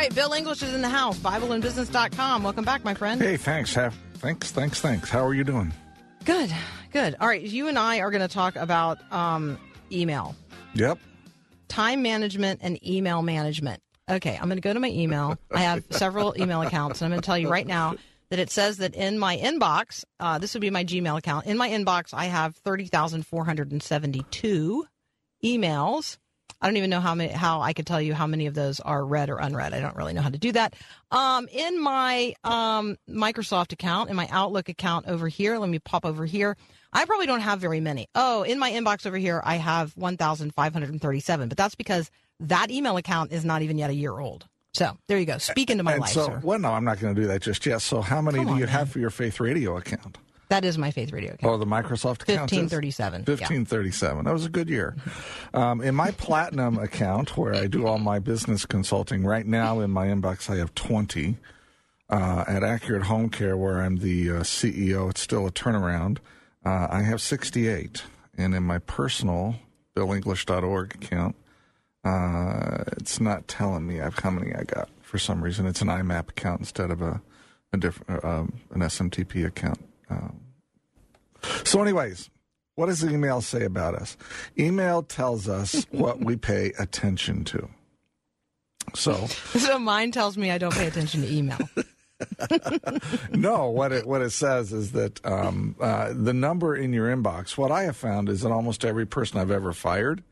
right, Bill English is in the house. BibleandBusiness.com. Welcome back, my friend. Hey, thanks. Have, thanks, thanks, thanks. How are you doing? Good, good. All right, you and I are going to talk about um, email, Yep. time management, and email management. Okay, I'm going to go to my email. I have several email accounts, and I'm going to tell you right now that it says that in my inbox, uh, this would be my Gmail account. In my inbox, I have 30,472 emails. I don't even know how many, how I could tell you how many of those are read or unread. I don't really know how to do that. Um, in my um, Microsoft account, in my Outlook account over here, let me pop over here. I probably don't have very many. Oh, in my inbox over here, I have 1,537, but that's because that email account is not even yet a year old. So there you go. Speak into my and life, so, sir. well, no, I'm not going to do that just yet. So, how many Come do on, you man. have for your Faith Radio account? That is my Faith Radio account. Oh, the Microsoft account. is? 1537. yeah. 1537. That was a good year. Um, in my Platinum account, where I do all my business consulting, right now in my inbox, I have 20. Uh, at Accurate Home Care, where I'm the uh, CEO, it's still a turnaround. Uh, I have 68. And in my personal BillEnglish.org account, uh, it's not telling me how many I got for some reason. It's an IMAP account instead of a, a different um, an SMTP account. Um, so, anyways, what does the email say about us? Email tells us what we pay attention to. So, So mine tells me I don't pay attention to email. no, what it what it says is that um, uh, the number in your inbox. What I have found is that almost every person I've ever fired,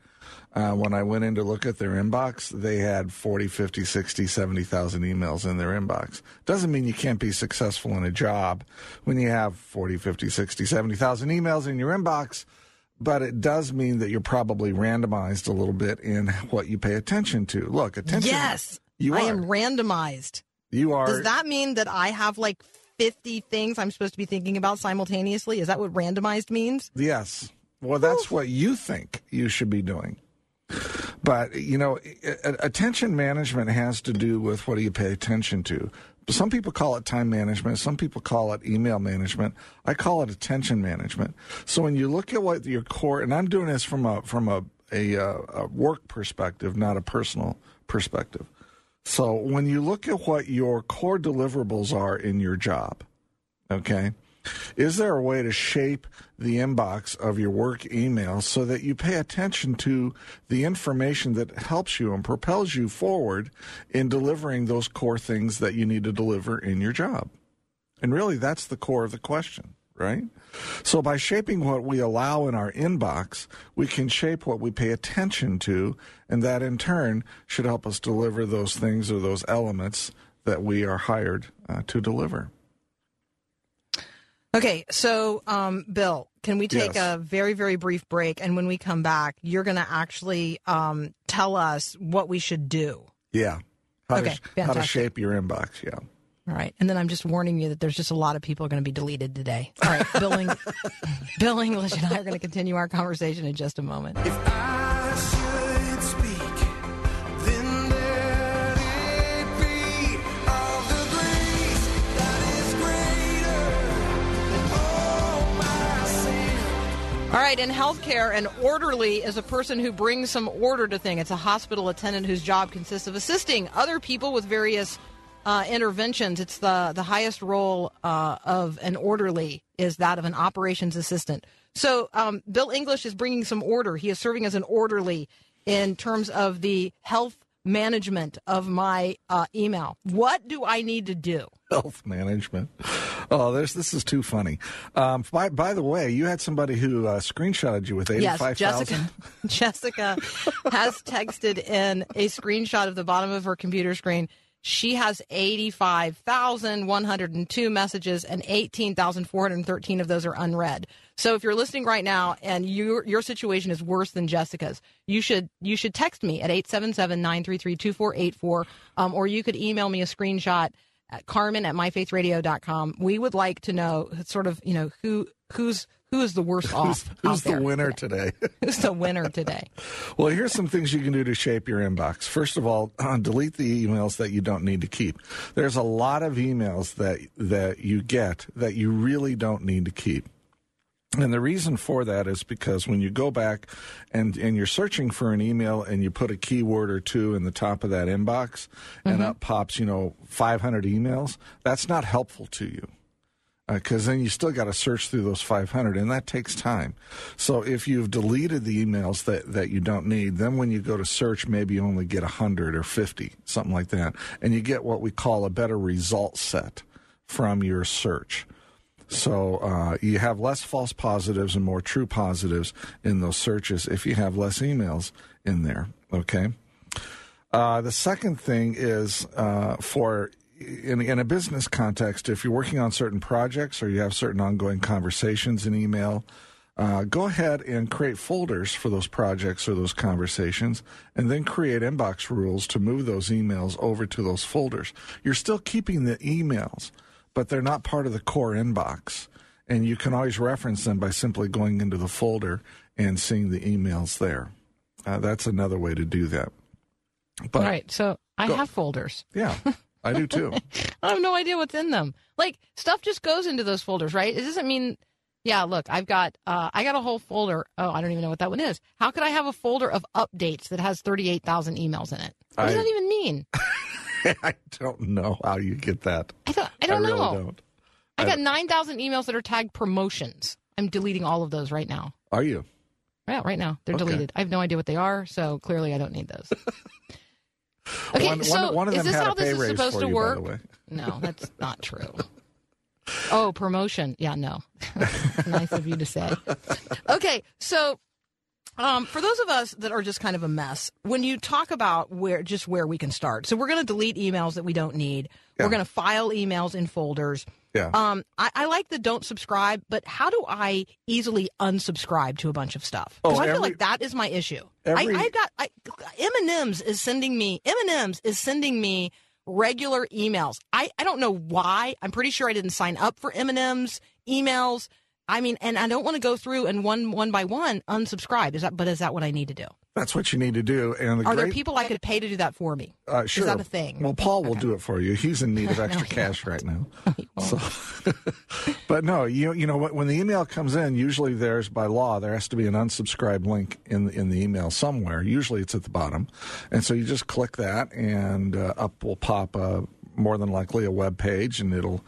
uh, when I went in to look at their inbox, they had 40, 50, 60, 70,000 emails in their inbox. Doesn't mean you can't be successful in a job when you have 40, 50, 60, 70,000 emails in your inbox. But it does mean that you're probably randomized a little bit in what you pay attention to. Look, attention. yes, you I are. am randomized. you are. Does that mean that I have like 50 things I'm supposed to be thinking about simultaneously? Is that what randomized means? Yes. Well, that's what you think you should be doing. But, you know, attention management has to do with what do you pay attention to. Some people call it time management. Some people call it email management. I call it attention management. So when you look at what your core, and I'm doing this from a from a a, uh, a work perspective, not a personal perspective. So when you look at what your core deliverables are in your job, okay, is there a way to shape the inbox of your work email so that you pay attention to the information that helps you and propels you forward in delivering those core things that you need to deliver in your job? And really, that's the core of the question, right? So, by shaping what we allow in our inbox, we can shape what we pay attention to, and that in turn should help us deliver those things or those elements that we are hired uh, to deliver. Okay, so um, Bill, can we take Yes. a very, very brief break? And when we come back, you're going to actually um, tell us what we should do. Yeah. How, Okay, to, sh- how to shape your inbox. Yeah. All right. And then I'm just warning you that there's just a lot of people are going to be deleted today. All right. Bill, Eng- Bill English and I are going to continue our conversation in just a moment. Right, in healthcare, an orderly is a person who brings some order to things. It's a hospital attendant whose job consists of assisting other people with various uh, interventions. It's the the highest role uh, of an orderly is that of an operations assistant. So um, Bill English is bringing some order. He is serving as an orderly in terms of the health management of my uh, email. What do I need to do? Health management. Oh, there's this is too funny. Um, by by the way, you had somebody who uh, screenshotted you with eighty Yes, Jessica. Jessica has texted in a screenshot of the bottom of her computer screen. She has 85,102 messages and 18,413 of those are unread. So if you're listening right now and your your situation is worse than Jessica's, you should you should text me at 877-933-2484 um, or you could email me a screenshot at carmen at myfaithradio.com. We would like to know sort of, you know, who who's who is the worst off. Who's out the winner today. today? Who's the winner today? well, here's some things you can do to shape your inbox. First of all, uh, delete the emails that you don't need to keep. There's a lot of emails that that you get that you really don't need to keep. And the reason for that is because when you go back and, and you're searching for an email and you put a keyword or two in the top of that inbox and mm-hmm. up pops, you know, 500 emails, that's not helpful to you. Uh, because then you still got to search through those 500, and that takes time. So if you've deleted the emails that, that you don't need, then when you go to search, maybe you only get 100 or 50, something like that. And you get what we call a better result set from your search. So uh, you have less false positives and more true positives in those searches if you have less emails in there. Okay. Uh, the second thing is uh, for in, in a business context, if you're working on certain projects or you have certain ongoing conversations in email, uh, go ahead and create folders for those projects or those conversations, and then create inbox rules to move those emails over to those folders. You're still keeping the emails, but they're not part of the core inbox. And you can always reference them by simply going into the folder and seeing the emails there. Uh, that's another way to do that. But right. So I Go- have folders. yeah, I do too. I have no idea what's in them. Like stuff just goes into those folders, right? It doesn't mean. Yeah, look, I've got uh, I got a whole folder. Oh, I don't even know what that one is. How could I have a folder of updates that has thirty eight thousand emails in it? What does I- that even mean? I don't know how you get that. I don't. I don't really know. don't. I got nine thousand emails that are tagged promotions. I'm deleting all of those right now. Are you? Yeah, right now they're Okay. deleted. I have no idea what they are, so clearly I don't need those. Okay, one, so one, one is this how this is supposed to you, work? by the way. No, that's not true. Oh, promotion. Yeah, no. nice of you to say. Okay, so um, for those of us that are just kind of a mess, when you talk about where just where we can start, so we're going to delete emails that we don't need. Yeah. We're going to file emails in folders. Yeah. Um, I, I like the don't subscribe, but how do I easily unsubscribe to a bunch of stuff? Because Oh, I feel like that is my issue. every- I, I got I, M&M's is sending me M&M's is sending me regular emails. I, I don't know why. I'm pretty sure I didn't sign up for M&M's emails. I mean, and I don't want to go through and one one by one unsubscribe. Is that but is that what I need to do? That's what you need to do. And the Are great, there people I could pay to do that for me? uh, sure. that a thing? Well, Paul will do it for you. He's in need of extra cash right now. So, but no, you you know when when the email comes in, usually there's by law there has to be an unsubscribe link in in the email somewhere. Usually it's at the bottom, and so you just click that, and uh, up will pop uh, more than likely a web page, and it'll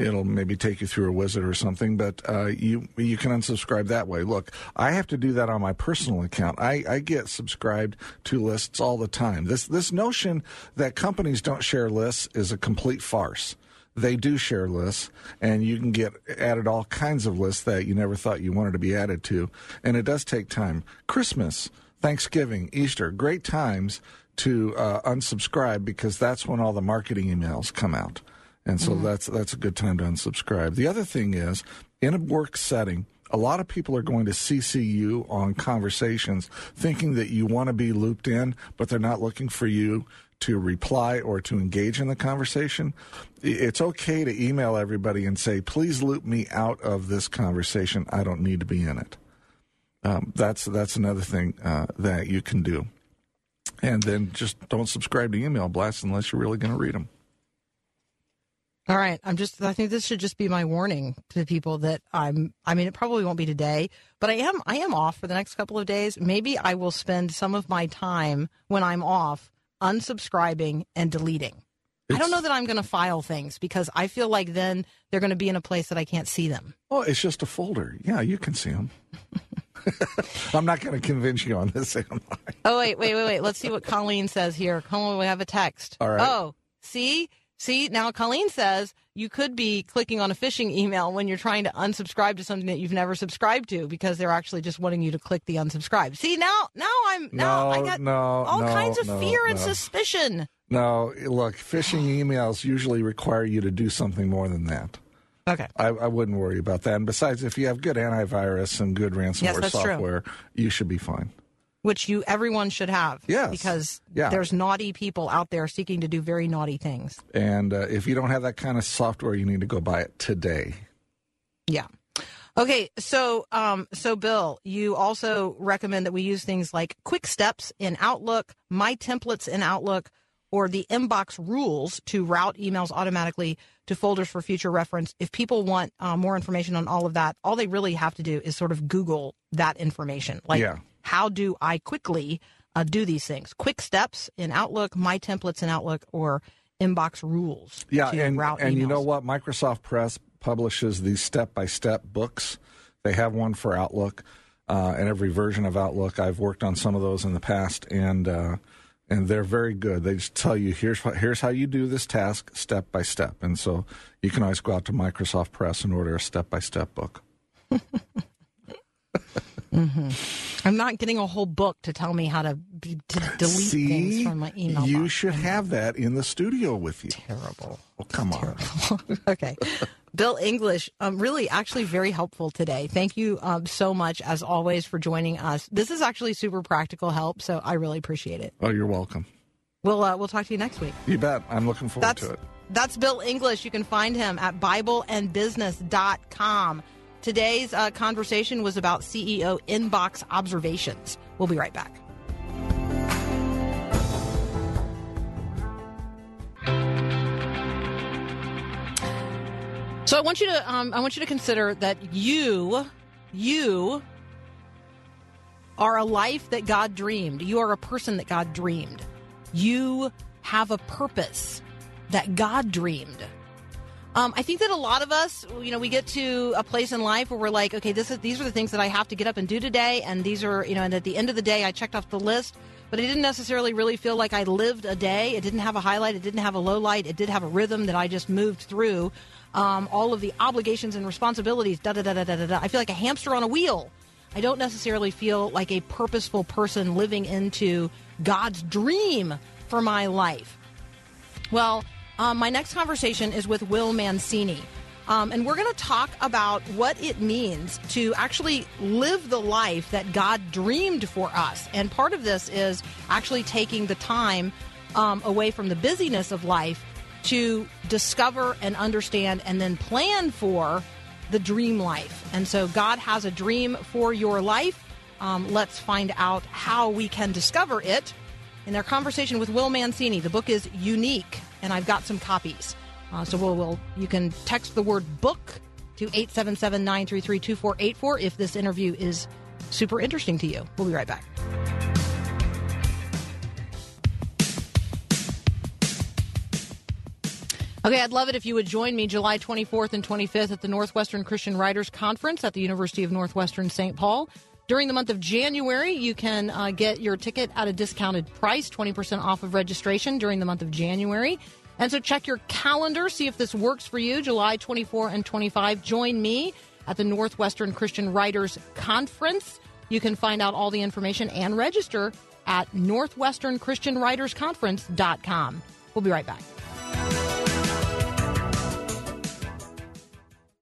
it'll maybe take you through a wizard or something. But uh, you you can unsubscribe that way. Look, I have to do that on my personal account. I, I get subscribed to lists all the time. This this notion that companies don't share lists is a complete farce they do share lists, and you can get added all kinds of lists that you never thought you wanted to be added to. And it does take time. Christmas, Thanksgiving, Easter, great times to uh, unsubscribe because that's when all the marketing emails come out. And so that's that's a good time to unsubscribe. The other thing is in a work setting, a lot of people are going to CC you on conversations thinking that you want to be looped in, but they're not looking for you to reply or to engage in the conversation. It's okay to email everybody and say, please loop me out of this conversation. I don't need to be in it. Um, that's that's another thing uh, that you can do. And then just don't subscribe to email blasts unless you're really going to read them. All right. I'm just I think this should just be my warning to people that I'm I mean it probably won't be today, but I am I am off for the next couple of days. Maybe I will spend some of my time when I'm off unsubscribing and deleting. I don't know that I'm going to file things because I feel like then they're going to be in a place that I can't see them. Oh, it's just a folder. Yeah, you can see them. I'm not going to convince you on this, am I? Oh wait, wait, wait, wait. Let's see what Colleen says here. Colleen, we have a text. All right. Oh, see, see. Now Colleen says you could be clicking on a phishing email when you're trying to unsubscribe to something that you've never subscribed to because they're actually just wanting you to click the unsubscribe. See now, now I'm now No, I got no, all no, kinds of no, fear and no. suspicion. No, look, phishing emails usually require you to do something more than that. Okay. I, I wouldn't worry about that. And besides, if you have good antivirus and good ransomware Yes, that's true. software, you should be fine. Which you everyone should have. Yes. Because Yeah. there's naughty people out there seeking to do very naughty things. And uh, if you don't have that kind of software, you need to go buy it today. Yeah. Okay, so um, so Bill, you also recommend that we use things like quick steps in Outlook, my templates in Outlook. or the inbox rules to route emails automatically to folders for future reference. If people want uh, more information on all of that, all they really have to do is sort of Google that information. Like, Yeah. How do I quickly uh, do these things? Quick steps in Outlook, my templates in Outlook, or inbox rules. Yeah, to and route and you know what? Microsoft Press publishes these step by step books. They have one for Outlook, uh, and every version of Outlook. I've worked on some of those in the past, and uh, and they're very good. They just tell you here's here's how you do this task step by step, and so you can always go out to Microsoft Press and order a step by step book. I'm not getting a whole book to tell me how to, to delete See, things from my email. you box. should have that in the studio with you. terrible. Oh, come on. okay. Bill English, um, really actually very helpful today. Thank you um, so much, as always, for joining us. This is actually super practical help, so I really appreciate it. Oh, you're welcome. We'll uh, we'll talk to you next week. You bet. I'm looking forward That's to it. that's Bill English. You can find him at BibleandBusiness.com. Today's uh, conversation was about CEO inbox observations. We'll be right back. So I want you to um, I want you to consider that you you are a life that God dreamed. You are a person that God dreamed. You have a purpose that God dreamed. Um, I think that a lot of us, you know, we get to a place in life where we're like, okay, this is these are the things that I have to get up and do today, and these are, you know, and at the end of the day, I checked off the list, but I didn't necessarily really feel like I lived a day. It didn't have a highlight, it didn't have a low light, it did have a rhythm that I just moved through. Um, all of the obligations and responsibilities, da da da da da. da. I feel like a hamster on a wheel. I don't necessarily feel like a purposeful person living into God's dream for my life. Well, um, my next conversation is with Will Mancini. Um, and we're going to talk about what it means to actually live the life that God dreamed for us. And part of this is actually taking the time um, away from the busyness of life to discover and understand and then plan for the dream life. And so God has a dream for your life. Um, let's find out how we can discover it in our conversation with Will Mancini. The book is unique, and I've got some copies. Uh, so we'll, we'll you can text the word book to 877-933-2484 if this interview is super interesting to you. We'll be right back. Okay, I'd love it if you would join me July 24th and 25th at the Northwestern Christian Writers Conference at the University of Northwestern St. Paul. During the month of January, you can uh, get your ticket at a discounted price, 20% off of registration during the month of January. And so check your calendar, see if this works for you. July 24 and 25, join me at the Northwestern Christian Writers Conference. You can find out all the information and register at northwesternchristianwritersconference.com. We'll be right back.